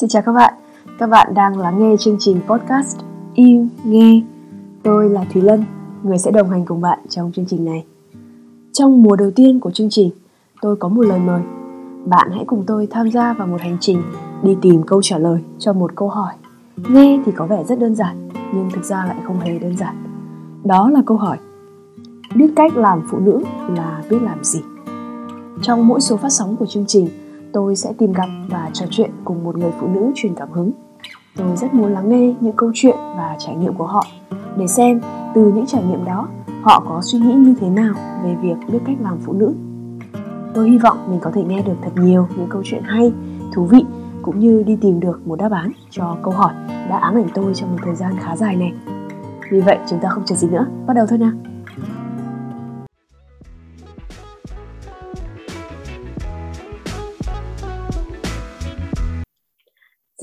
Xin chào các bạn, các bạn đang lắng nghe chương trình podcast Im Nghe. Tôi là Thúy Lân, người sẽ đồng hành cùng bạn trong chương trình này. Trong mùa đầu tiên của chương trình, tôi có một lời mời. Bạn hãy cùng tôi tham gia vào một hành trình đi tìm câu trả lời cho một câu hỏi. Nghe thì có vẻ rất đơn giản, nhưng thực ra lại không hề đơn giản. Đó là câu hỏi Biết cách làm phụ nữ là biết làm gì? Trong mỗi số phát sóng của chương trình, tôi sẽ tìm gặp và trò chuyện cùng một người phụ nữ truyền cảm hứng. Tôi rất muốn lắng nghe những câu chuyện và trải nghiệm của họ để xem từ những trải nghiệm đó họ có suy nghĩ như thế nào về việc biết cách làm phụ nữ. Tôi hy vọng mình có thể nghe được thật nhiều những câu chuyện hay, thú vị cũng như đi tìm được một đáp án cho câu hỏi đã ám ảnh tôi trong một thời gian khá dài này. Vì vậy chúng ta không chờ gì nữa, bắt đầu thôi nào.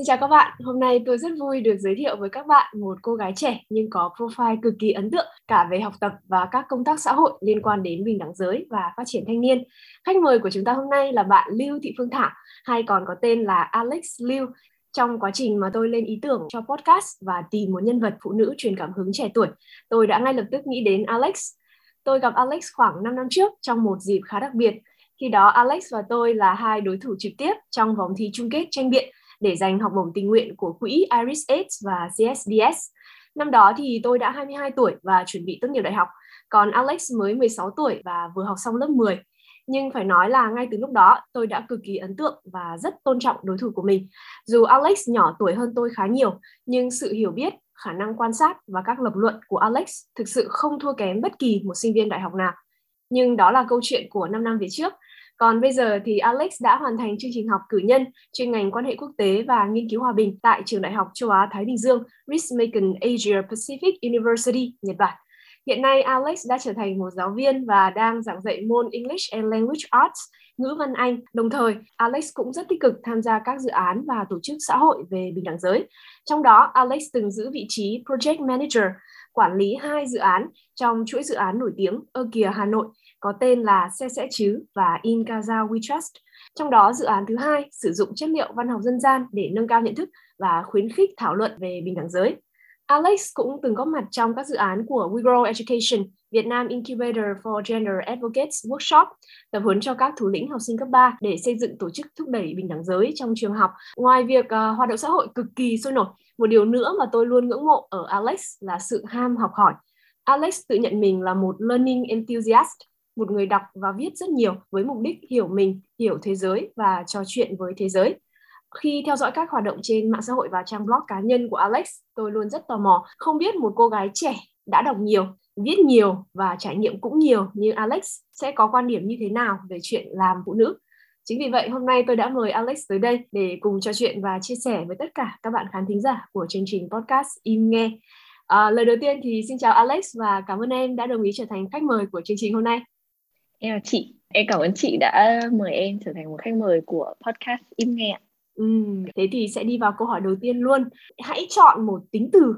Xin chào các bạn, hôm nay tôi rất vui được giới thiệu với các bạn một cô gái trẻ nhưng có profile cực kỳ ấn tượng cả về học tập và các công tác xã hội liên quan đến bình đẳng giới và phát triển thanh niên. Khách mời của chúng ta hôm nay là bạn Lưu Thị Phương Thảo hay còn có tên là Alex Lưu. Trong quá trình mà tôi lên ý tưởng cho podcast và tìm một nhân vật phụ nữ truyền cảm hứng trẻ tuổi, tôi đã ngay lập tức nghĩ đến Alex. Tôi gặp Alex khoảng 5 năm trước trong một dịp khá đặc biệt. Khi đó Alex và tôi là hai đối thủ trực tiếp trong vòng thi chung kết tranh biện để giành học bổng tình nguyện của quỹ Iris AIDS và CSDS. Năm đó thì tôi đã 22 tuổi và chuẩn bị tốt nghiệp đại học, còn Alex mới 16 tuổi và vừa học xong lớp 10. Nhưng phải nói là ngay từ lúc đó tôi đã cực kỳ ấn tượng và rất tôn trọng đối thủ của mình. Dù Alex nhỏ tuổi hơn tôi khá nhiều, nhưng sự hiểu biết, khả năng quan sát và các lập luận của Alex thực sự không thua kém bất kỳ một sinh viên đại học nào. Nhưng đó là câu chuyện của 5 năm về trước còn bây giờ thì Alex đã hoàn thành chương trình học cử nhân chuyên ngành quan hệ quốc tế và nghiên cứu hòa bình tại trường đại học châu Á Thái Bình Dương Ritsumeikan Asia Pacific University, Nhật Bản. Hiện nay Alex đã trở thành một giáo viên và đang giảng dạy môn English and Language Arts, ngữ văn Anh. Đồng thời, Alex cũng rất tích cực tham gia các dự án và tổ chức xã hội về bình đẳng giới. Trong đó, Alex từng giữ vị trí Project Manager, quản lý hai dự án trong chuỗi dự án nổi tiếng ở kìa Hà Nội có tên là Xe Sẽ Chứ và In Casa We Trust. Trong đó dự án thứ hai sử dụng chất liệu văn học dân gian để nâng cao nhận thức và khuyến khích thảo luận về bình đẳng giới. Alex cũng từng góp mặt trong các dự án của We Grow Education, Việt Nam Incubator for Gender Advocates Workshop, tập huấn cho các thủ lĩnh học sinh cấp 3 để xây dựng tổ chức thúc đẩy bình đẳng giới trong trường học. Ngoài việc uh, hoạt động xã hội cực kỳ sôi nổi, một điều nữa mà tôi luôn ngưỡng mộ ở Alex là sự ham học hỏi. Alex tự nhận mình là một learning enthusiast, một người đọc và viết rất nhiều với mục đích hiểu mình, hiểu thế giới và trò chuyện với thế giới. Khi theo dõi các hoạt động trên mạng xã hội và trang blog cá nhân của Alex, tôi luôn rất tò mò không biết một cô gái trẻ đã đọc nhiều, viết nhiều và trải nghiệm cũng nhiều như Alex sẽ có quan điểm như thế nào về chuyện làm phụ nữ. Chính vì vậy hôm nay tôi đã mời Alex tới đây để cùng trò chuyện và chia sẻ với tất cả các bạn khán thính giả của chương trình podcast Im Nghe. À, lời đầu tiên thì xin chào Alex và cảm ơn em đã đồng ý trở thành khách mời của chương trình hôm nay. Em là chị, em cảm ơn chị đã mời em trở thành một khách mời của podcast Im Nghe. Ừ, thế thì sẽ đi vào câu hỏi đầu tiên luôn. Hãy chọn một tính từ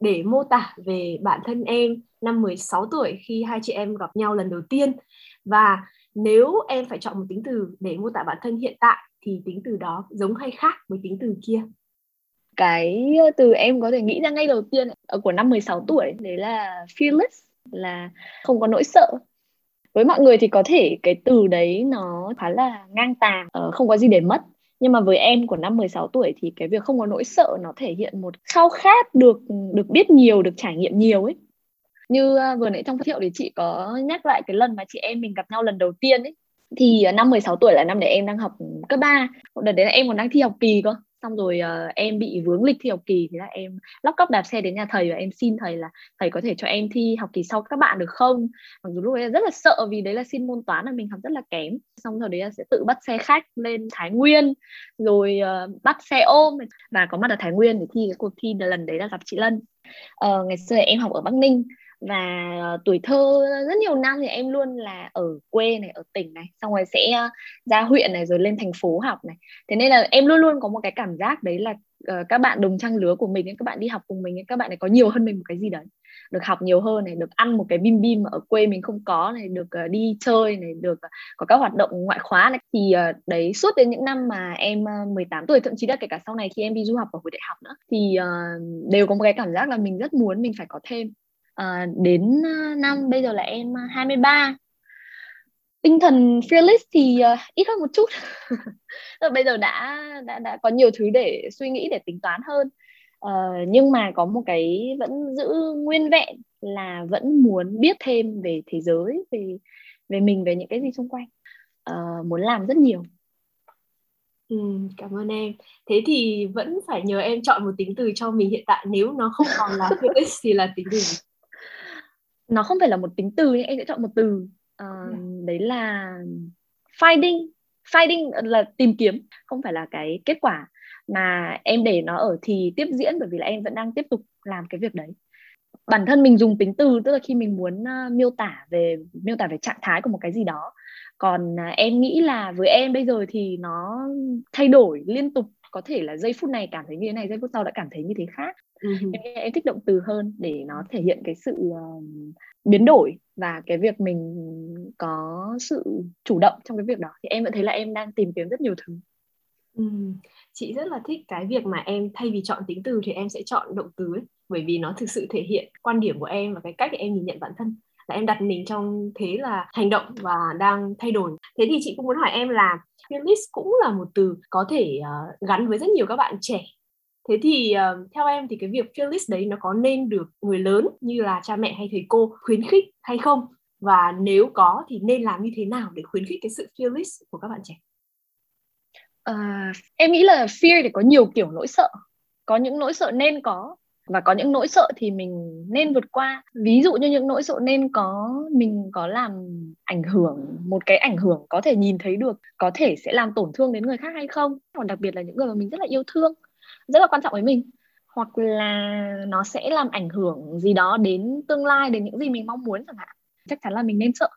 để mô tả về bản thân em năm 16 tuổi khi hai chị em gặp nhau lần đầu tiên. Và nếu em phải chọn một tính từ để mô tả bản thân hiện tại thì tính từ đó giống hay khác với tính từ kia? Cái từ em có thể nghĩ ra ngay đầu tiên của năm 16 tuổi đấy là fearless là không có nỗi sợ với mọi người thì có thể cái từ đấy nó khá là ngang tàng uh, không có gì để mất. Nhưng mà với em của năm 16 tuổi thì cái việc không có nỗi sợ nó thể hiện một khao khát được được biết nhiều được trải nghiệm nhiều ấy. Như uh, vừa nãy trong giới thiệu thì chị có nhắc lại cái lần mà chị em mình gặp nhau lần đầu tiên ấy. Thì uh, năm 16 tuổi là năm đấy em đang học cấp 3 đợt đấy là em còn đang thi học kỳ cơ xong rồi uh, em bị vướng lịch thi học kỳ thì là em lóc cóc đạp xe đến nhà thầy và em xin thầy là thầy có thể cho em thi học kỳ sau các bạn được không? Mặc dù lúc đấy rất là sợ vì đấy là xin môn toán là mình học rất là kém. Xong rồi đấy là sẽ tự bắt xe khách lên Thái Nguyên rồi uh, bắt xe ôm. Và có mặt ở Thái Nguyên để thi cái cuộc thi lần đấy là gặp chị Lân. Uh, ngày xưa em học ở Bắc Ninh và uh, tuổi thơ rất nhiều năm thì em luôn là ở quê này ở tỉnh này xong rồi sẽ uh, ra huyện này rồi lên thành phố học này. Thế nên là em luôn luôn có một cái cảm giác đấy là uh, các bạn đồng trang lứa của mình các bạn đi học cùng mình các bạn ấy có nhiều hơn mình một cái gì đấy. Được học nhiều hơn này được ăn một cái bim bim mà ở quê mình không có này được uh, đi chơi này được uh, có các hoạt động ngoại khóa này. Thì uh, đấy suốt đến những năm mà em uh, 18 tuổi thậm chí là kể cả sau này khi em đi du học ở hồi đại học nữa thì uh, đều có một cái cảm giác là mình rất muốn mình phải có thêm à, đến ờ, năm bây giờ là em ờ, 23 tinh thần fearless thì uh, ít hơn một chút. Bây giờ đã đã đã có nhiều thứ để suy nghĩ để tính toán hơn. Uh, nhưng mà có một cái vẫn giữ nguyên vẹn là vẫn muốn biết thêm về thế giới về về mình về những cái gì xung quanh. Uh, muốn làm rất nhiều. Ừ, cảm ơn em. Thế thì vẫn phải nhờ em chọn một tính từ cho mình hiện tại. Nếu nó không còn là fearless thì là tính từ gì? Nó không phải là một tính từ nhưng em sẽ chọn một từ. Uh, đấy là finding. Finding là tìm kiếm không phải là cái kết quả mà em để nó ở thì tiếp diễn bởi vì là em vẫn đang tiếp tục làm cái việc đấy. Bản thân mình dùng tính từ tức là khi mình muốn uh, miêu tả về miêu tả về trạng thái của một cái gì đó. Còn uh, em nghĩ là với em bây giờ thì nó thay đổi liên tục có thể là giây phút này cảm thấy như thế này giây phút sau đã cảm thấy như thế khác uh-huh. em, em thích động từ hơn để nó thể hiện cái sự uh, biến đổi và cái việc mình có sự chủ động trong cái việc đó thì em vẫn thấy là em đang tìm kiếm rất nhiều thứ ừ. chị rất là thích cái việc mà em thay vì chọn tính từ thì em sẽ chọn động từ ấy bởi vì nó thực sự thể hiện quan điểm của em và cái cách em nhìn nhận bản thân là em đặt mình trong thế là hành động và đang thay đổi. Thế thì chị cũng muốn hỏi em là fearless cũng là một từ có thể uh, gắn với rất nhiều các bạn trẻ. Thế thì uh, theo em thì cái việc fearless đấy nó có nên được người lớn như là cha mẹ hay thầy cô khuyến khích hay không? Và nếu có thì nên làm như thế nào để khuyến khích cái sự fearless của các bạn trẻ? Uh, em nghĩ là fear thì có nhiều kiểu nỗi sợ. Có những nỗi sợ nên có và có những nỗi sợ thì mình nên vượt qua. Ví dụ như những nỗi sợ nên có, mình có làm ảnh hưởng, một cái ảnh hưởng có thể nhìn thấy được, có thể sẽ làm tổn thương đến người khác hay không. Còn đặc biệt là những người mà mình rất là yêu thương, rất là quan trọng với mình. Hoặc là nó sẽ làm ảnh hưởng gì đó đến tương lai, đến những gì mình mong muốn chẳng hạn. Chắc chắn là mình nên sợ.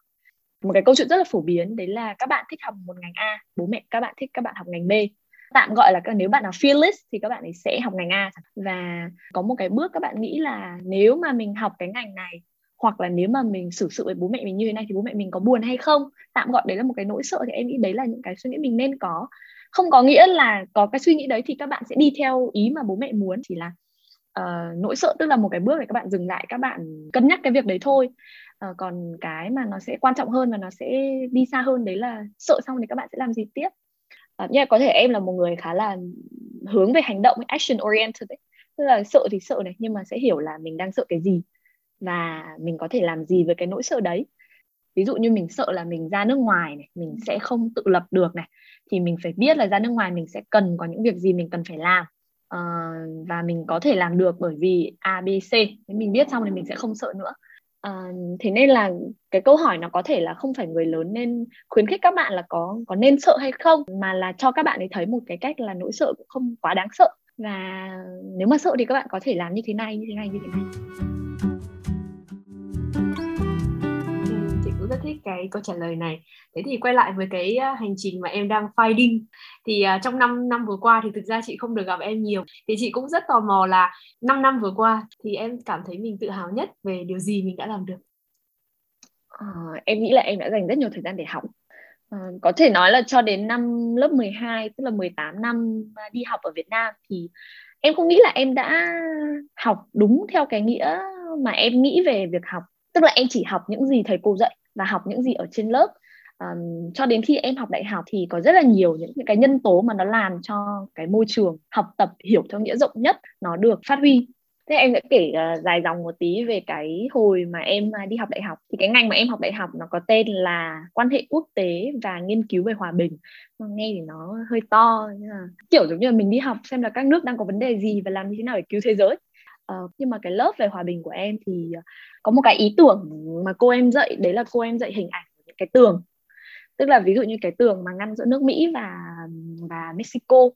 Một cái câu chuyện rất là phổ biến, đấy là các bạn thích học một ngành A, bố mẹ các bạn thích các bạn học ngành B tạm gọi là nếu bạn là fearless thì các bạn ấy sẽ học ngành A và có một cái bước các bạn nghĩ là nếu mà mình học cái ngành này hoặc là nếu mà mình xử sự với bố mẹ mình như thế này thì bố mẹ mình có buồn hay không? Tạm gọi đấy là một cái nỗi sợ thì em nghĩ đấy là những cái suy nghĩ mình nên có. Không có nghĩa là có cái suy nghĩ đấy thì các bạn sẽ đi theo ý mà bố mẹ muốn chỉ là uh, nỗi sợ tức là một cái bước để các bạn dừng lại các bạn cân nhắc cái việc đấy thôi. Uh, còn cái mà nó sẽ quan trọng hơn và nó sẽ đi xa hơn đấy là sợ xong thì các bạn sẽ làm gì tiếp? À, nhưng mà có thể em là một người khá là hướng về hành động action oriented ấy. tức là sợ thì sợ này nhưng mà sẽ hiểu là mình đang sợ cái gì và mình có thể làm gì với cái nỗi sợ đấy. Ví dụ như mình sợ là mình ra nước ngoài này mình sẽ không tự lập được này thì mình phải biết là ra nước ngoài mình sẽ cần có những việc gì mình cần phải làm. Uh, và mình có thể làm được bởi vì a b c. Nếu mình biết xong thì mình sẽ không sợ nữa. À, thế nên là cái câu hỏi nó có thể là không phải người lớn nên khuyến khích các bạn là có có nên sợ hay không mà là cho các bạn ấy thấy một cái cách là nỗi sợ cũng không quá đáng sợ. Và nếu mà sợ thì các bạn có thể làm như thế này như thế này như thế này rất thích cái câu trả lời này. Thế thì quay lại với cái à, hành trình mà em đang finding. Thì uh, trong 5 năm vừa qua thì thực ra chị không được gặp em nhiều. Thì chị cũng rất tò mò là 5 năm vừa qua thì em cảm thấy mình tự hào nhất về điều gì mình đã làm được? À, em nghĩ là em đã dành rất nhiều thời gian để học. À, có thể nói là cho đến năm lớp 12 tức là 18 năm đi học ở Việt Nam thì em không nghĩ là em đã học đúng theo cái nghĩa mà em nghĩ về việc học. Tức là em chỉ học những gì thầy cô dạy và học những gì ở trên lớp. Um, cho đến khi em học đại học thì có rất là nhiều những, những cái nhân tố mà nó làm cho cái môi trường học tập hiểu theo nghĩa rộng nhất nó được phát huy. Thế em sẽ kể uh, dài dòng một tí về cái hồi mà em uh, đi học đại học. Thì cái ngành mà em học đại học nó có tên là quan hệ quốc tế và nghiên cứu về hòa bình. Nghe thì nó hơi to nhưng mà kiểu giống như là mình đi học xem là các nước đang có vấn đề gì và làm như thế nào để cứu thế giới uh, nhưng mà cái lớp về hòa bình của em thì ờ, có một cái ý tưởng mà cô em dạy đấy là cô em dạy hình ảnh những cái tường. Tức là ví dụ như cái tường mà ngăn giữa nước Mỹ và và Mexico uh,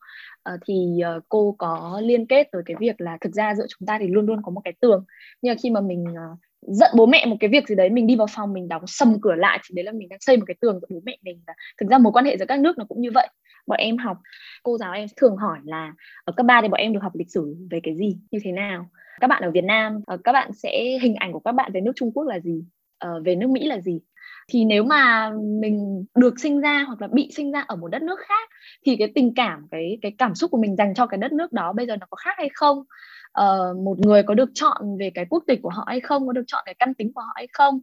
thì uh, cô có liên kết tới cái việc là thực ra giữa chúng ta thì luôn luôn có một cái tường. Nhưng mà khi mà mình uh, giận bố mẹ một cái việc gì đấy mình đi vào phòng mình đóng sầm cửa lại thì đấy là mình đang xây một cái tường với bố mẹ mình. Và thực ra mối quan hệ giữa các nước nó cũng như vậy bọn em học cô giáo em thường hỏi là ở cấp ba thì bọn em được học lịch sử về cái gì? Như thế nào? Các bạn ở Việt Nam ờ, các bạn sẽ hình ảnh của các bạn về nước Trung Quốc là gì? Ờ, về nước Mỹ là gì? Thì nếu mà mình được sinh ra hoặc là bị sinh ra ở một đất nước khác thì cái tình cảm cái cái cảm xúc của mình dành cho cái đất nước đó bây giờ nó có khác hay không? Uh, một người có được chọn về cái quốc tịch của họ hay không? Có được chọn cái căn tính của họ hay không?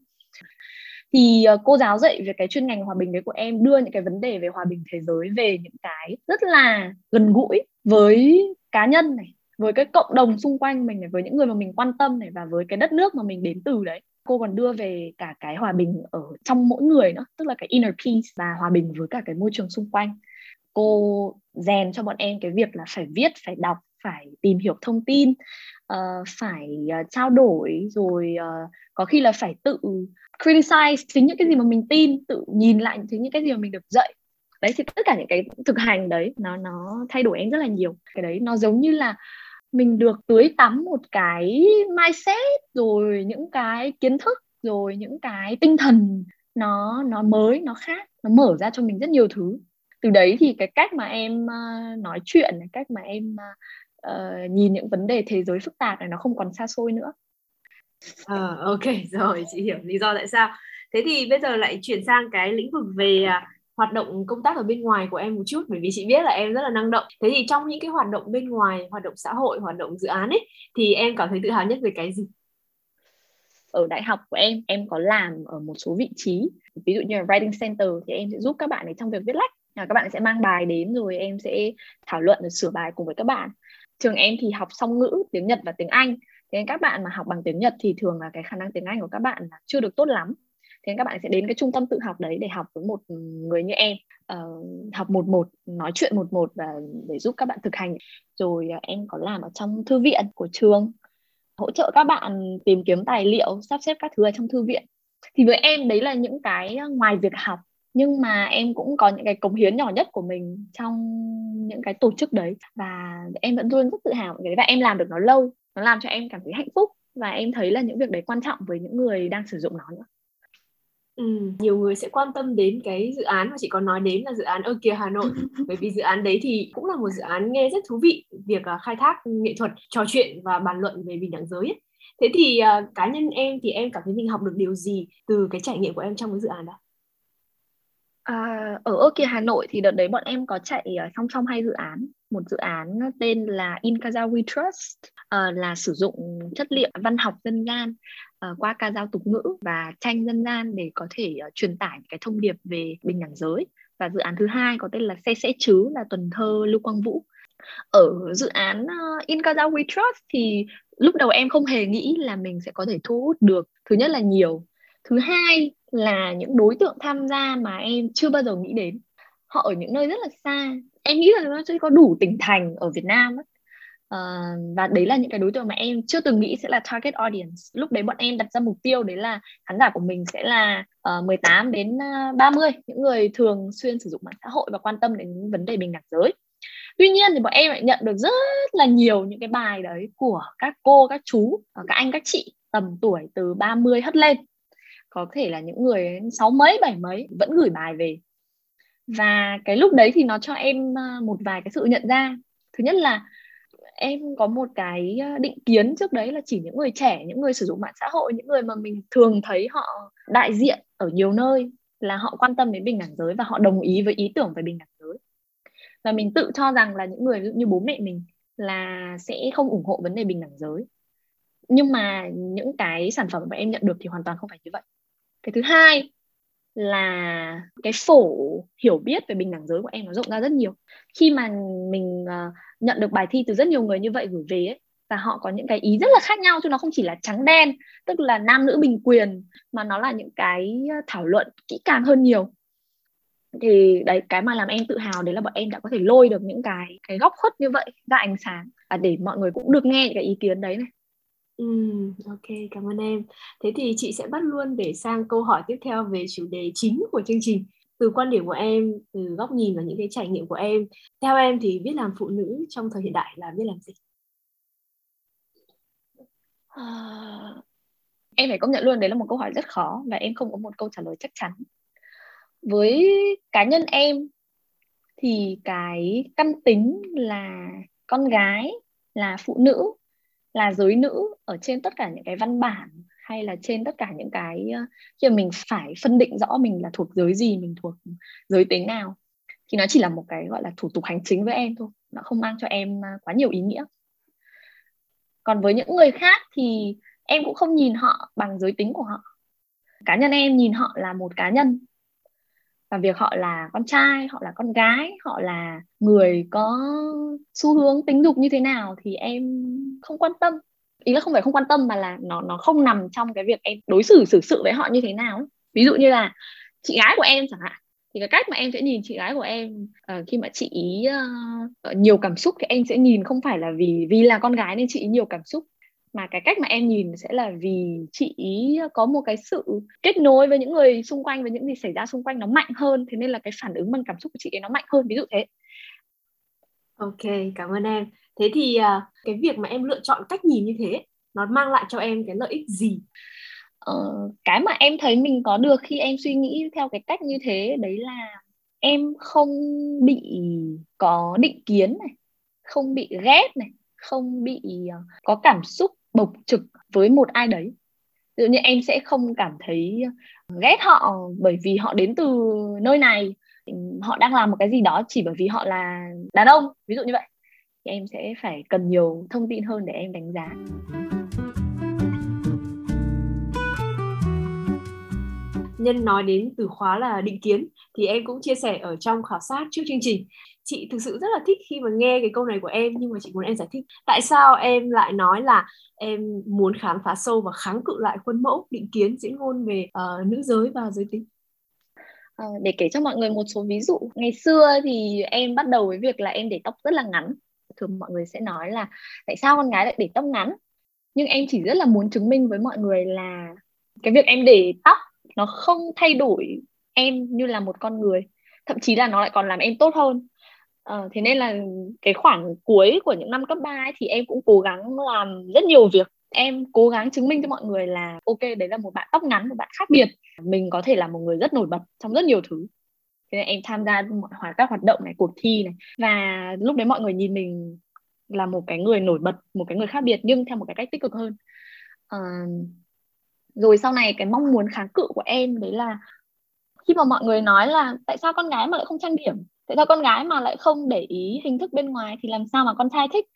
Thì uh, cô giáo dạy về cái chuyên ngành hòa bình đấy của em đưa những cái vấn đề về hòa bình thế giới về những cái rất là gần gũi với cá nhân này với cái cộng đồng xung quanh mình này với những người mà mình quan tâm này và với cái đất nước mà mình đến từ đấy. Cô còn đưa về cả cái hòa bình ở trong mỗi người nữa tức là cái inner peace và hòa bình với cả cái môi trường xung quanh. Cô rèn cho bọn em cái việc là phải viết phải đọc phải tìm hiểu thông tin uh, phải uh, trao đổi rồi uh, có khi là phải tự criticize chính những cái gì mà mình tin tự nhìn lại chính những cái gì mà mình được dạy. Đấy thì tất cả những cái thực hành đấy nó nó thay đổi em rất là nhiều. Cái đấy nó giống như là mình được tưới tắm một cái mindset rồi những cái kiến thức rồi những cái tinh thần nó nó mới nó khác nó mở ra cho mình rất nhiều thứ. Từ đấy thì cái cách mà em nói chuyện cách mà em uh, nhìn những vấn đề thế giới phức tạp này nó không còn xa xôi nữa. À, ok rồi chị hiểu lý do tại sao. Thế thì bây giờ lại chuyển sang cái lĩnh vực về uh, hoạt động công tác ở bên ngoài của em một chút bởi vì chị biết là em rất là năng động. Thế thì trong những cái hoạt động bên ngoài hoạt động xã hội hoạt động dự án ấy thì em cảm thấy tự hào nhất về cái gì? Ở đại học của em em có làm ở một số vị trí. Ví dụ như là writing center thì em sẽ giúp các bạn ấy trong việc viết lách. Các bạn sẽ mang bài đến rồi em sẽ thảo luận rồi sửa bài cùng với các bạn trường em thì học song ngữ tiếng Nhật và tiếng Anh. Thế nên các bạn mà học bằng tiếng Nhật thì thường là cái khả năng tiếng Anh của các bạn là chưa được tốt lắm. Thế nên các bạn sẽ đến cái trung tâm tự học đấy để học với một người như em. Uh, học một một nói chuyện một một và để giúp các bạn thực hành. Rồi uh, em có làm ở trong thư viện của trường hỗ trợ các bạn tìm kiếm tài liệu sắp xếp các thứ ở trong thư viện. Thì với em đấy là những cái ờ, ngoài việc học nhưng mà em cũng có những cái cống hiến nhỏ nhất của mình trong những cái tổ chức đấy. Và em vẫn luôn rất tự hào cái đấy. Và em làm được nó lâu. Nó làm cho em cảm thấy hạnh phúc. Và em thấy là những việc đấy quan trọng với những người đang sử dụng nó nữa. Ừ, nhiều người sẽ quan tâm đến cái dự án mà chị có nói đến là dự án ơ kìa Hà Nội. Bởi vì dự án đấy thì cũng là một dự án nghe rất thú vị. Việc uh, khai thác nghệ thuật trò chuyện và bàn luận về bình đẳng giới ấy. thế thì uh, cá nhân em thì em cảm thấy mình học được điều gì từ cái trải nghiệm của em trong cái dự án đó À, ở ơ kìa Hà Nội thì đợt đấy bọn em có chạy uh, song song hai dự án. Một dự án tên là In Kazao We Trust uh, là sử dụng chất liệu văn học dân gian uh, qua ca dao tục ngữ và tranh dân gian để có thể uh, truyền tải cái thông điệp về bình đẳng giới. Và dự án thứ hai có tên là xe sẽ chứ là tuần thơ Lưu Quang Vũ. Ở dự án uh, In Kazao We Trust thì lúc đầu em không hề nghĩ là mình sẽ có thể thu hút được thứ nhất là nhiều. Thứ hai là những đối tượng tham gia mà em chưa bao giờ nghĩ đến. Họ ở những nơi rất là xa. Em nghĩ là nó chưa có đủ tỉnh thành ở Việt Nam ấy. Uh, ờ, và đấy là những cái đối tượng mà em chưa từng nghĩ sẽ là target audience. Lúc đấy bọn em đặt ra mục tiêu đấy là khán giả của mình sẽ là ờ, uh, 18 đến ờ, 30 những người thường xuyên sử dụng mạng xã hội và quan tâm đến những vấn đề bình đẳng giới. Tuy nhiên thì bọn em lại nhận được rất là nhiều những cái bài đấy của các cô các chú các anh các chị tầm tuổi từ 30 hất lên có thể là những người sáu mấy, bảy mấy vẫn gửi bài về. Và cái lúc đấy thì nó cho em à, một vài cái sự nhận ra. Thứ nhất là em có một cái à, định kiến trước đấy là chỉ những người trẻ, những người sử dụng mạng xã hội, những người mà mình thường thấy họ đại diện ở nhiều nơi là họ quan tâm đến bình đẳng giới và họ đồng ý với ý tưởng về bình đẳng giới. Và mình tự cho rằng là những người như bố mẹ mình là sẽ không ủng hộ vấn đề bình đẳng giới. Nhưng mà những cái sản phẩm mà em nhận được thì hoàn toàn không phải như vậy cái thứ hai là cái phổ hiểu biết về bình đẳng giới của em nó rộng ra rất nhiều. Khi mà mình uh, nhận được bài thi từ rất nhiều người như vậy gửi về ấy và họ có những cái ý rất là khác nhau chứ nó không chỉ là trắng đen tức là nam nữ bình quyền mà nó là những cái ờ, thảo luận kỹ càng hơn nhiều. Thì đấy cái mà làm em tự hào đấy là bọn em đã có thể lôi được những cái cái góc khuất như vậy ra ánh sáng. Và để mọi người cũng được nghe những cái ý kiến đấy này. Ừ, ok, cảm ơn em. Thế thì chị sẽ bắt luôn để sang câu hỏi tiếp theo về chủ đề chính của chương trình. Từ quan điểm của em, từ góc nhìn và những cái trải nghiệm của em, theo em thì biết làm phụ nữ trong thời hiện đại là biết làm gì? À, em phải công nhận luôn đấy là một câu hỏi rất khó và em không có một câu trả lời chắc chắn với cá nhân em thì cái căn tính là con gái là phụ nữ là giới nữ ở trên tất cả những cái văn bản hay là trên tất cả những cái ờ, khi mà mình phải phân định rõ mình là thuộc giới gì, mình thuộc giới tính nào, thì nó chỉ là một cái gọi là thủ tục hành chính với em thôi. Nó không mang cho em ờ, quá nhiều ý nghĩa. Còn với những người khác thì em cũng không nhìn họ bằng giới tính của họ. Cá nhân em nhìn họ là một cá nhân và việc họ là con trai họ là con gái họ là người có xu hướng tính dục như thế nào thì em không quan tâm. Ý là không phải không quan tâm mà là nó nó không nằm trong cái việc em đối xử xử sự với họ như thế nào ví dụ như là chị gái của em chẳng hạn thì cái cách mà em sẽ nhìn chị gái của em uh, khi mà chị ý uh, nhiều cảm xúc thì em sẽ nhìn không phải là vì vì là con gái nên chị ý nhiều cảm xúc mà cái cách mà em nhìn sẽ là vì chị ý có một cái sự kết nối với những người xung quanh với những gì xảy ra xung quanh nó mạnh hơn. Thế nên là cái phản ứng bằng cảm xúc của chị ấy nó mạnh hơn ví dụ thế. Ok cảm ơn em. Thế thì uh, cái việc mà em lựa chọn cách nhìn như thế nó mang lại cho em cái lợi ích gì? Ờ, cái mà em thấy mình có được khi em suy nghĩ theo cái cách như thế đấy là em không bị có định kiến này không bị ghét này không bị ờ, có cảm xúc bộc trực với một ai đấy. Ví dụ như em sẽ không cảm thấy ghét họ bởi vì họ đến từ nơi này. Họ đang làm một cái gì đó chỉ bởi vì họ là đàn ông, ví dụ như vậy. Thì em sẽ phải cần nhiều thông tin hơn để em đánh giá. Nhân nói đến từ khóa là định kiến thì em cũng chia sẻ ở trong khảo sát trước chương trình. Chị thực sự rất là thích khi mà nghe cái câu này của em nhưng mà chị muốn em giải thích tại sao em lại nói là em muốn khám phá sâu và kháng cự lại khuôn mẫu định kiến diễn ngôn về uh, nữ giới và giới tính. À, để kể cho mọi người một số ví dụ. Ngày xưa thì em bắt đầu với việc là em để tóc rất là ngắn. Thường mọi người sẽ nói là tại sao con gái lại để tóc ngắn? Nhưng em chỉ rất là muốn chứng minh với mọi người là cái việc em để tóc nó không thay đổi em như là một con người thậm chí là nó lại còn làm em tốt hơn. À, thế nên là cái khoảng cuối của những năm cấp 3 ấy, thì em cũng cố gắng làm rất nhiều việc. Em cố gắng chứng minh cho mọi người là ok đấy là một bạn tóc ngắn một bạn khác biệt. Mình có thể là một người rất nổi bật trong rất nhiều thứ. Thế nên em tham gia mọi các hoạt động này cuộc thi này. Và lúc đấy mọi người nhìn mình là một cái người nổi bật một cái người khác biệt nhưng theo một cái cách tích cực hơn. Ờ, rồi sau này cái mong muốn kháng cự của em đấy là khi mà mọi người nói là tại sao con gái mà lại không trang điểm? Tại sao con gái mà lại không để ý hình thức bên ngoài thì làm sao mà con trai thích?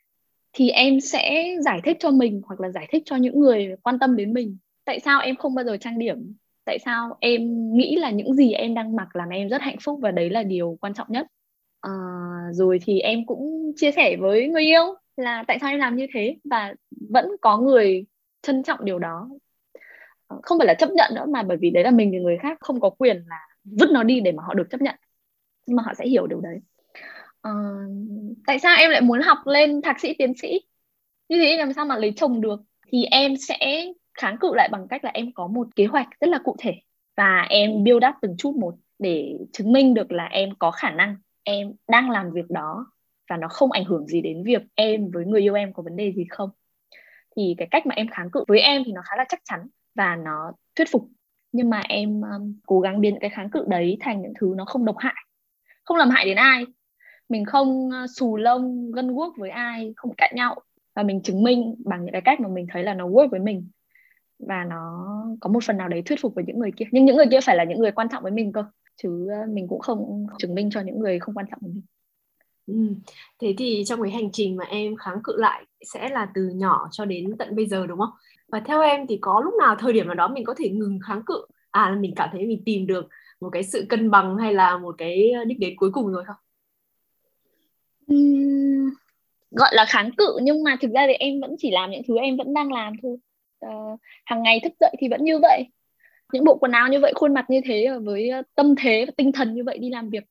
Thì em sẽ giải thích cho mình hoặc là giải thích cho những người quan tâm đến mình. Tại sao em không bao giờ trang điểm? Tại sao em nghĩ là những gì em đang mặc làm em rất hạnh phúc và đấy là điều quan trọng nhất? À, rồi thì em cũng chia sẻ với người yêu là tại sao em làm như thế và vẫn có người trân trọng điều đó không phải là chấp nhận nữa mà bởi vì đấy là mình thì người khác không có quyền là vứt nó đi để mà họ được chấp nhận. Nhưng mà họ sẽ hiểu điều đấy. À, tại sao em lại muốn học lên thạc sĩ tiến sĩ? Như thế làm sao mà lấy chồng được? Thì em sẽ kháng cự lại bằng cách là em có một kế hoạch rất là cụ thể và em build up từng chút một để chứng minh được là em có khả năng em đang làm việc đó và nó không ảnh hưởng gì đến việc em với người yêu em có vấn đề gì không. Thì cái cách mà em kháng cự với em thì nó khá là chắc chắn và nó thuyết phục. Nhưng mà em um, cố gắng biến cái kháng cự đấy thành những thứ nó không độc hại. Không làm hại đến ai. Mình không uh, xù lông gân guốc với ai không cãi nhau. Và mình chứng minh bằng những cái cách mà mình thấy là nó work với mình. Và nó có một phần nào đấy thuyết phục với những người kia. Nhưng những người kia phải là những người quan trọng với mình cơ. Chứ uh, mình cũng không chứng minh cho những người không quan trọng với mình. Ừ. Thế thì trong cái hành trình mà em kháng cự lại sẽ là từ nhỏ cho đến tận bây giờ đúng không? Và theo em thì có lúc nào thời điểm nào đó mình có thể ngừng kháng cự à mình cảm thấy mình tìm được một cái sự cân bằng hay là một cái ờ, đích đến cuối cùng rồi không? Uhm, gọi là kháng cự nhưng mà thực ra thì em vẫn chỉ làm những thứ em vẫn đang làm thôi. Uh, hàng ngày thức dậy thì vẫn như vậy. Những bộ quần áo như vậy, khuôn mặt như thế ờ, với tâm thế và tinh thần như vậy đi làm việc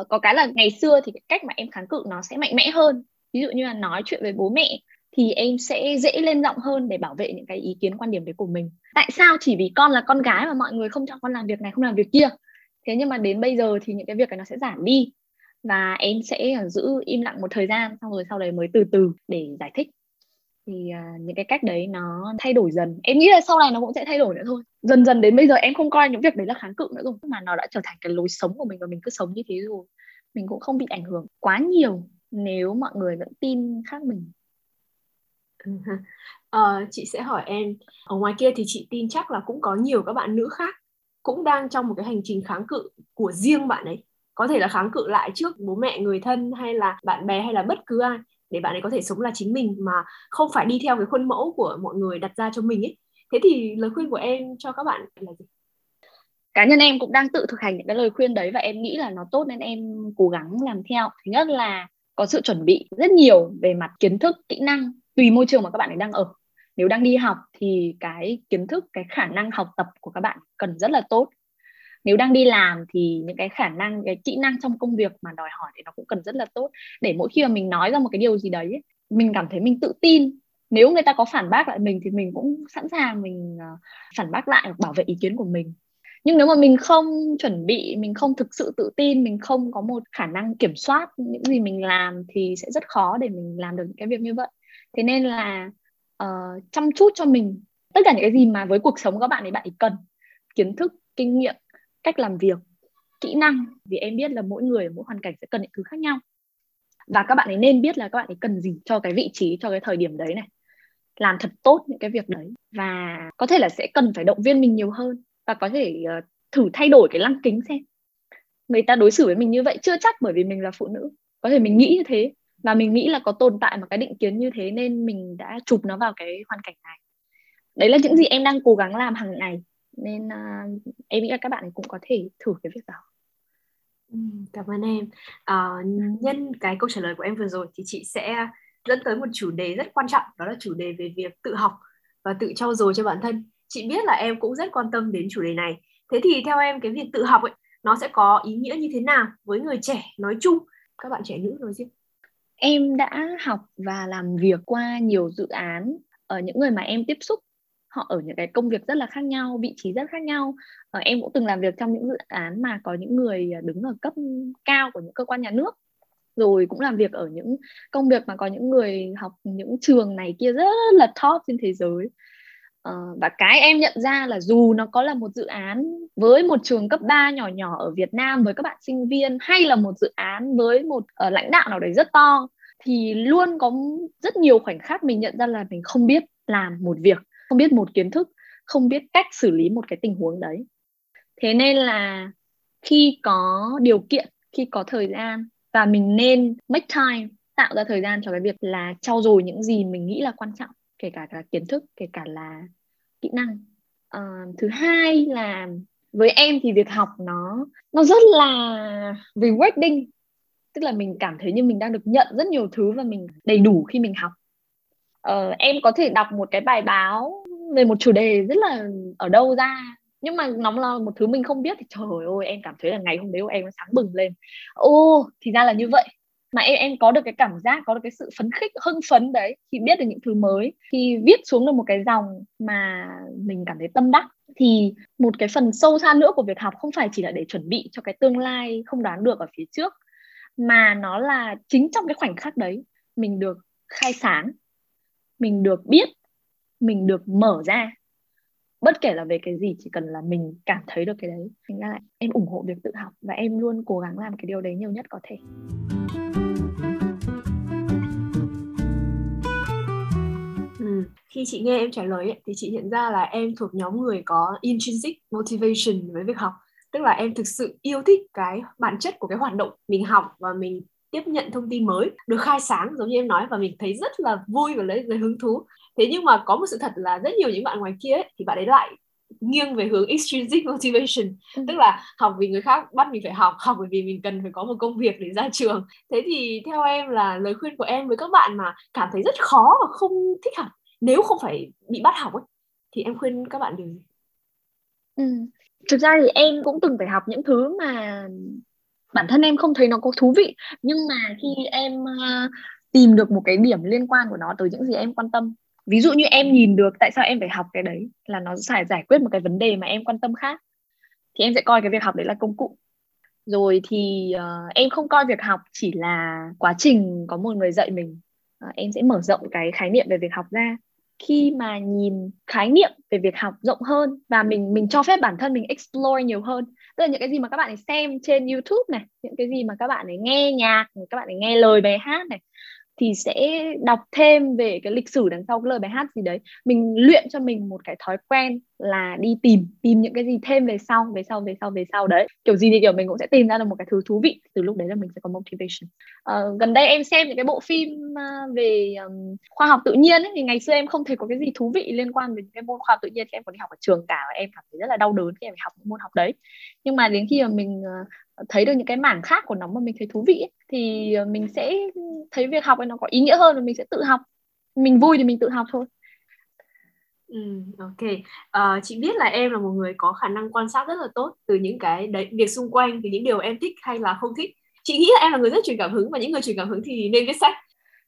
uh, có cái là ngày xưa thì cái cách mà em kháng cự nó sẽ mạnh mẽ hơn ví dụ như là nói chuyện với bố mẹ thì em sẽ dễ lên giọng hơn để bảo vệ những cái ý kiến quan điểm đấy của mình. Tại sao? Chỉ vì con là con gái mà mọi người không cho con làm việc này không làm việc kia. Thế nhưng mà đến bây giờ thì những cái việc này nó sẽ giảm đi. Và em sẽ giữ im lặng một thời gian xong rồi sau đấy mới từ từ để giải thích. Thì uh, những cái cách đấy nó thay đổi dần. Em nghĩ là sau này nó cũng sẽ thay đổi nữa thôi. Dần dần đến bây giờ em không coi những việc đấy là kháng cự nữa rồi. Mà nó đã trở thành cái lối sống của mình và mình cứ sống như thế rồi. Mình cũng không bị ảnh hưởng quá nhiều nếu mọi người vẫn tin khác mình uh, chị sẽ hỏi em. Ở ngoài kia thì chị tin chắc là cũng có nhiều các bạn nữ khác cũng đang trong một cái hành trình kháng cự của riêng bạn ấy. Có thể là kháng cự lại trước bố mẹ người thân hay là bạn bè hay là bất cứ ai để bạn ấy có thể sống là chính mình mà không phải đi theo cái khuôn mẫu của mọi người đặt ra cho mình ấy. Thế thì lời khuyên của em cho các bạn là gì? Cá nhân em cũng đang tự thực hành những cái lời khuyên đấy và em nghĩ là nó tốt nên em cố gắng làm theo. Thứ nhất là có sự chuẩn bị rất nhiều về mặt kiến thức kỹ năng tùy môi trường mà các bạn ấy đang ở. Nếu đang đi học thì cái kiến thức, cái khả năng học tập của các bạn cần rất là tốt. Nếu đang đi làm thì những cái khả năng, cái kỹ năng trong công việc mà đòi hỏi thì nó cũng cần rất là tốt. Để mỗi khi mà mình nói ra một cái điều gì đấy mình cảm thấy mình tự tin. Nếu người ta có phản bác lại mình thì mình cũng sẵn sàng mình ờ, phản bác lại bảo vệ ý kiến của mình. Nhưng nếu mà mình không chuẩn bị, mình không thực sự tự tin, mình không có một khả năng kiểm soát những gì mình làm thì sẽ rất khó để mình làm được những cái việc như vậy thế nên là uh, chăm chút cho mình. Tất cả những cái gì mà với cuộc sống các bạn ấy bạn ấy cần. Kiến thức kinh nghiệm cách làm việc kỹ năng. Vì em biết là mỗi người mỗi hoàn cảnh sẽ cần những thứ khác nhau. Và các bạn ấy nên biết là các bạn ấy cần gì cho cái vị trí cho cái thời điểm đấy này. Làm thật tốt những cái việc đấy. Và có thể là sẽ cần phải động viên mình nhiều hơn. Và có thể uh, thử thay đổi cái lăng kính xem. Người ta đối xử với mình như vậy chưa chắc bởi vì mình là phụ nữ. Có thể mình nghĩ như thế và mình nghĩ là có tồn tại một cái định kiến như thế nên mình đã chụp nó vào cái hoàn cảnh này. Đấy là những gì em đang cố gắng làm hàng ngày. Nên uh, em nghĩ là các bạn cũng có thể thử cái việc đó. Ừ, cảm ơn em. À, nhân cái câu trả lời của em vừa rồi thì chị sẽ dẫn tới một chủ đề rất quan trọng đó là chủ đề về việc tự học và tự trau dồi cho bản thân. Chị biết là em cũng rất quan tâm đến chủ đề này. Thế thì theo em cái việc tự học ấy nó sẽ có ý nghĩa như thế nào với người trẻ nói chung? Các bạn trẻ nữ nói riêng em đã học và làm việc qua nhiều dự án ở những người mà em tiếp xúc. Họ ở những cái công việc rất là khác nhau vị trí rất khác nhau. Ờ, em cũng từng làm việc trong những dự án mà có những người ờ, đứng ở cấp cao của những cơ quan nhà nước. Rồi cũng làm việc ở những công việc mà có những người học những trường này kia rất là top trên thế giới. Uh, và cái em nhận ra là dù nó có là một dự án với một trường cấp 3 nhỏ nhỏ ở Việt Nam với các bạn sinh viên hay là một dự án với một uh, lãnh đạo nào đấy rất to thì luôn có rất nhiều khoảnh khắc mình nhận ra là mình không biết làm một việc không biết một kiến thức không biết cách xử lý một cái tình huống đấy. Thế nên là khi có điều kiện khi có thời gian và mình nên make time tạo ra thời gian cho cái việc là trau dồi những gì mình nghĩ là quan trọng kể cả là kiến thức kể cả là kỹ năng. Uh, thứ hai là với em thì việc học nó nó rất là rewarding. Tức là mình cảm thấy như mình đang được nhận rất nhiều thứ và mình đầy đủ khi mình học. Uh, em có thể đọc một cái bài báo về một chủ đề rất là ở đâu ra nhưng mà nó là một thứ mình không biết thì trời ơi em cảm thấy là ngày hôm đấy em nó sáng bừng lên. Ô thì ra là như vậy mà em em có được cái cảm giác, có được cái sự phấn khích, hưng phấn đấy, khi biết được những thứ mới, khi viết xuống được một cái dòng mà mình cảm thấy tâm đắc, thì một cái phần sâu xa nữa của việc học không phải chỉ là để chuẩn bị cho cái tương lai không đoán được ở phía trước, mà nó là chính trong cái khoảnh khắc đấy, mình được khai sáng, mình được biết, mình được mở ra. Bất kể là về cái gì, chỉ cần là mình cảm thấy được cái đấy, thành ra là em ủng hộ việc tự học và em luôn cố gắng làm cái điều đấy nhiều nhất có thể. Ừ. khi chị nghe em trả lời ấy, thì chị nhận ra là em thuộc nhóm người có intrinsic motivation với việc học tức là em thực sự yêu thích cái bản chất của cái hoạt động mình học và mình tiếp nhận thông tin mới được khai sáng giống như em nói và mình thấy rất là vui và lấy lấy hứng thú thế nhưng mà có một sự thật là rất nhiều những bạn ngoài kia ấy, thì bạn ấy lại nghiêng về hướng extrinsic motivation ừ. tức là học vì người khác bắt mình phải học học bởi vì mình cần phải có một công việc để ra trường thế thì theo em là lời khuyên của em với các bạn mà cảm thấy rất khó và không thích học nếu không phải bị bắt học ấy thì em khuyên các bạn điều gì? Ừ. thực ra thì em cũng từng phải học những thứ mà bản thân em không thấy nó có thú vị nhưng mà khi em uh, tìm được một cái điểm liên quan của nó tới những gì em quan tâm. Ví dụ như em nhìn được tại sao em phải học cái đấy là nó phải giải quyết một cái vấn đề mà em quan tâm khác thì em sẽ coi cái việc học đấy là công cụ. Rồi thì uh, em không coi việc học chỉ là quá trình có một người dạy mình. Uh, em sẽ mở rộng cái khái niệm về việc học ra khi mà nhìn khái niệm về việc học rộng hơn và mình mình cho phép bản thân mình explore nhiều hơn. Tức là những cái gì mà các bạn ấy xem trên YouTube này, những cái gì mà các bạn ấy nghe nhạc, các bạn ấy nghe lời bài hát này thì sẽ đọc thêm về cái lịch sử đằng sau cái lời bài hát gì đấy. Mình luyện cho mình một cái thói quen là đi tìm tìm những cái gì thêm về sau về sau về sau về sau đấy. Kiểu gì thì kiểu mình cũng sẽ tìm ra được một cái thứ thú vị. Từ lúc đấy là mình sẽ có motivation. Uh, gần đây em xem những cái bộ phim ờ, về um, khoa học tự nhiên ấy, thì ngày xưa em không thấy có cái gì thú vị liên quan đến cái môn khoa học tự nhiên thì em còn đi học ở trường cả và em cảm thấy rất là đau đớn khi em phải học môn học đấy. Nhưng mà đến khi mà mình ờ, thấy được những cái mảng khác của nó mà mình thấy thú vị ấy, thì mình sẽ thấy việc học ấy nó có ý nghĩa hơn và mình sẽ tự học mình vui thì mình tự học thôi Ừ, ok. À, chị biết là em là một người có khả năng quan sát rất là tốt từ những cái đấy việc xung quanh, từ những điều em thích hay là không thích. Chị nghĩ là em là người rất truyền cảm hứng và những người truyền cảm hứng thì nên viết sách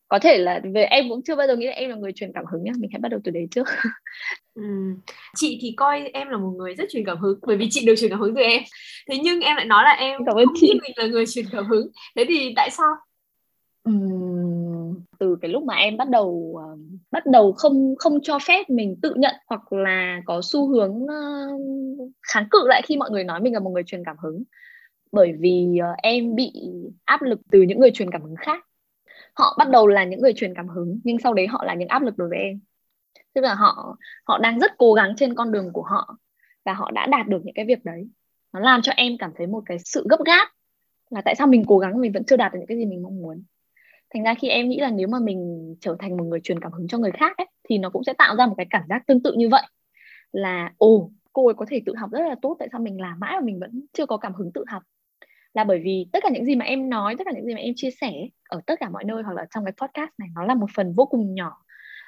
có thể là về em cũng chưa bao giờ nghĩ là em là người truyền cảm hứng nhá mình hãy bắt đầu từ đấy trước. Ừ. chị thì coi em là một người rất truyền cảm hứng bởi vì chị được truyền cảm hứng từ em. Thế nhưng em lại nói là em cảm ơn không chị. mình là người truyền cảm hứng. Thế thì tại sao? Uhm, từ cái lúc mà em bắt đầu uh, bắt đầu không không cho phép mình tự nhận hoặc là có xu hướng uh, kháng cự lại khi mọi người nói mình là một người truyền cảm hứng. Bởi vì uh, em bị áp lực từ những người truyền cảm hứng khác họ bắt đầu là những người truyền cảm hứng nhưng sau đấy họ là những áp lực đối với em. Tức là họ họ đang rất cố gắng trên con đường của họ và họ đã đạt được những cái việc đấy. Nó làm cho em cảm thấy một cái sự gấp gáp là tại sao mình cố gắng mình vẫn chưa đạt được những cái gì mình mong muốn. Thành ra khi em nghĩ là nếu mà mình trở thành một người truyền cảm hứng cho người khác ấy, thì nó cũng sẽ tạo ra một cái cảm giác tương tự như vậy. Là ồ cô ấy có thể tự học rất là tốt tại sao mình làm mãi mà mình vẫn chưa có cảm hứng tự học? Là bởi vì tất cả những gì mà em nói tất cả những gì mà em chia sẻ ở tất cả mọi nơi hoặc là trong cái podcast này nó là một phần vô cùng nhỏ.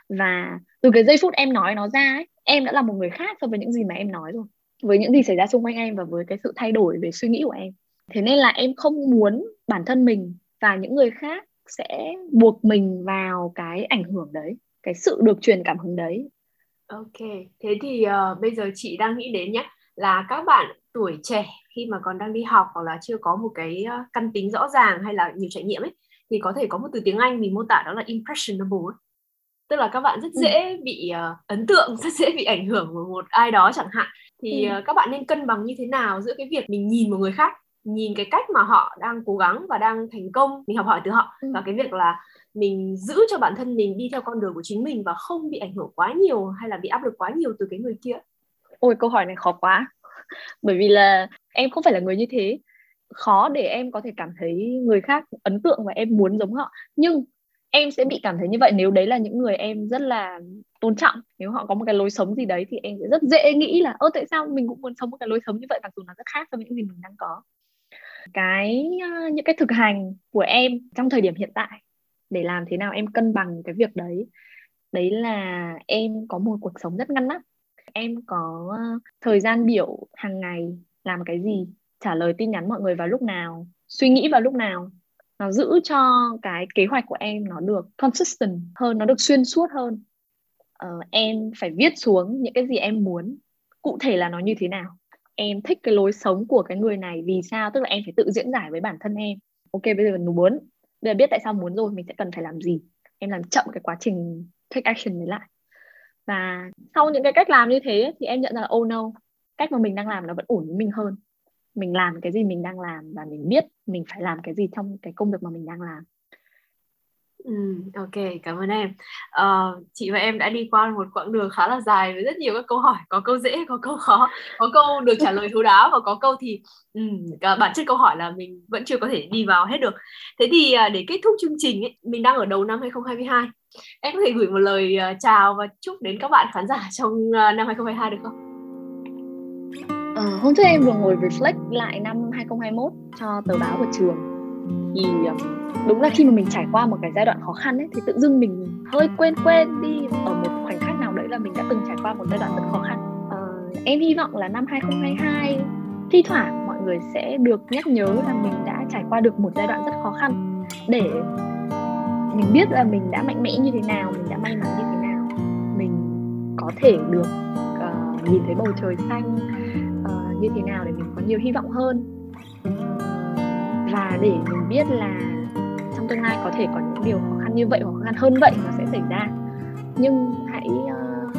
Và từ cái giây phút em nói nó ra ấy, em đã là một người khác so với những gì mà em nói rồi. Với những gì xảy ra xung quanh em và với cái sự thay đổi về suy nghĩ của em. Thế nên là em không muốn bản thân mình và những người khác sẽ buộc mình vào cái ảnh hưởng đấy cái sự được truyền cảm hứng đấy. Ok thế thì uh, bây giờ chị đang nghĩ đến nhé là các bạn tuổi trẻ khi mà còn đang đi học hoặc là chưa có một cái ờ, căn tính rõ ràng hay là nhiều trải nghiệm ấy thì có thể có một từ tiếng Anh mình mô tả đó là impressionable tức là các bạn rất ừ. dễ bị uh, ấn tượng rất dễ bị ảnh hưởng của một ai đó chẳng hạn thì ừ. uh, các bạn nên cân bằng như thế nào giữa cái việc mình nhìn một người khác nhìn cái cách mà họ đang cố gắng và đang thành công mình học hỏi từ họ ừ. và cái việc là mình giữ cho bản thân mình đi theo con đường của chính mình và không bị ảnh hưởng quá nhiều hay là bị áp lực quá nhiều từ cái người kia ôi câu hỏi này khó quá bởi vì là em không phải là người như thế khó để em có thể cảm thấy người khác ấn tượng và em muốn giống họ. Nhưng em sẽ bị cảm thấy như vậy nếu đấy là những người em rất là tôn trọng. Nếu họ có một cái lối sống gì đấy thì em sẽ rất dễ nghĩ là, ơ, tại sao mình cũng muốn sống một cái lối sống như vậy mặc dù nó rất khác so với những gì mình đang có? Cái ờ, những cái thực hành của em trong thời điểm hiện tại để làm thế nào em cân bằng cái việc đấy đấy là em có một cuộc sống rất ngăn nắp. Em có ờ, thời gian biểu hàng ngày làm cái gì trả lời tin nhắn mọi người vào lúc nào suy nghĩ vào lúc nào nó giữ cho cái kế hoạch của em nó được consistent hơn nó được xuyên suốt hơn. Uh, em phải viết xuống những cái gì em muốn cụ thể là nó như thế nào. Em thích cái lối sống của cái người này vì sao? Tức là em phải tự diễn giải với bản thân em. Ok bây giờ mình muốn bây giờ biết tại sao muốn rồi mình sẽ cần phải làm gì? Em làm chậm cái quá trình take action đấy lại. Và sau những cái cách làm như thế thì em nhận ra là oh no cách mà mình đang làm nó vẫn ổn với mình hơn mình làm cái gì mình đang làm và mình biết mình phải làm cái gì trong cái công việc mà mình đang làm Ừ, ok, cảm ơn em. À, chị và em đã đi qua một quãng đường khá là dài với rất nhiều các câu hỏi, có câu dễ, có câu khó, có câu được trả lời thấu đáo và có câu thì um, bản chất câu hỏi là mình vẫn chưa có thể đi vào hết được. Thế thì à, để kết thúc chương trình, ấy, mình đang ở đầu năm 2022. Em có thể gửi một lời à, chào và chúc đến các bạn khán giả trong à, năm 2022 được không? Ờ, hôm trước em vừa ngồi reflect lại năm 2021 cho tờ báo của trường. Thì đúng là khi mà mình trải qua một cái giai đoạn khó khăn ấy thì tự dưng mình hơi quên quên đi. Ở một khoảnh khắc nào đấy là mình đã từng trải qua một giai đoạn rất khó khăn. Ờ, em hy vọng là năm 2022 thi thoảng mọi người sẽ được nhắc nhớ là mình đã trải qua được một giai đoạn rất khó khăn để mình biết là mình đã mạnh mẽ như thế nào mình đã may mắn như thế nào. Mình có thể được uh, nhìn thấy bầu trời xanh như thế nào để mình có nhiều hy vọng hơn. Và để mình biết là trong tương lai có thể có những điều khó khăn khăn như vậy hoặc khó khăn hơn vậy nó sẽ xảy ra. Nhưng hãy uh,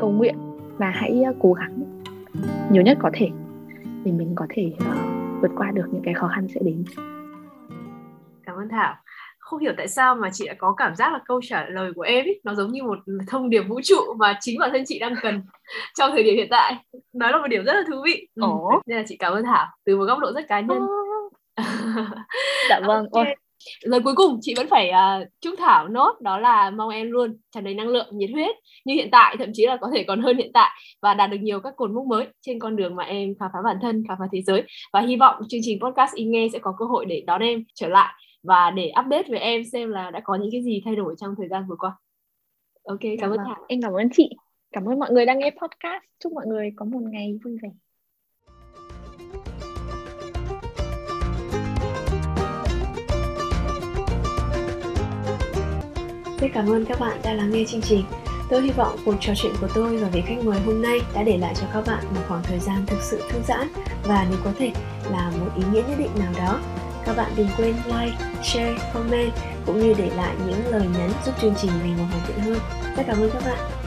cầu nguyện và hãy uh, cố gắng nhiều nhất có thể để mình có thể uh, vượt qua được những cái khó khăn sẽ đến. Cảm ơn thảo không hiểu tại sao mà chị đã có cảm giác là câu trả lời của em ấy, nó giống như một thông điệp vũ trụ mà chính bản thân chị đang cần trong thời điểm hiện tại. Đó là một điểm rất là thú vị. Ừ. nên là chị cảm ơn thảo từ một góc độ rất cá nhân. Dạ vâng okay. lời cuối cùng chị vẫn phải uh, chúc thảo nốt đó là mong em luôn tràn đầy năng lượng nhiệt huyết. Như hiện tại thậm chí là có thể còn hơn hiện tại và đạt được nhiều các cột mốc mới trên con đường mà em khám phá bản thân khám phá thế giới. Và hy vọng chương trình podcast ý nghe sẽ có cơ hội để đón em trở lại và để update với em xem là đã có những cái gì thay đổi trong thời gian vừa qua ok cảm dạ ơn vâng. thảo em cảm ơn chị cảm ơn mọi người đang nghe podcast chúc mọi người có một ngày vui vẻ Rất cảm ơn các bạn đã lắng nghe chương trình. Tôi hy vọng cuộc trò chuyện của tôi và vị khách mời hôm nay đã để lại cho các bạn một khoảng thời gian thực sự thư giãn và nếu có thể là một ý nghĩa nhất định nào đó. Các bạn đừng quên like, share, comment cũng như để lại những lời nhắn giúp chương trình ngày một hoàn thiện hơn. Rất cảm ơn các bạn.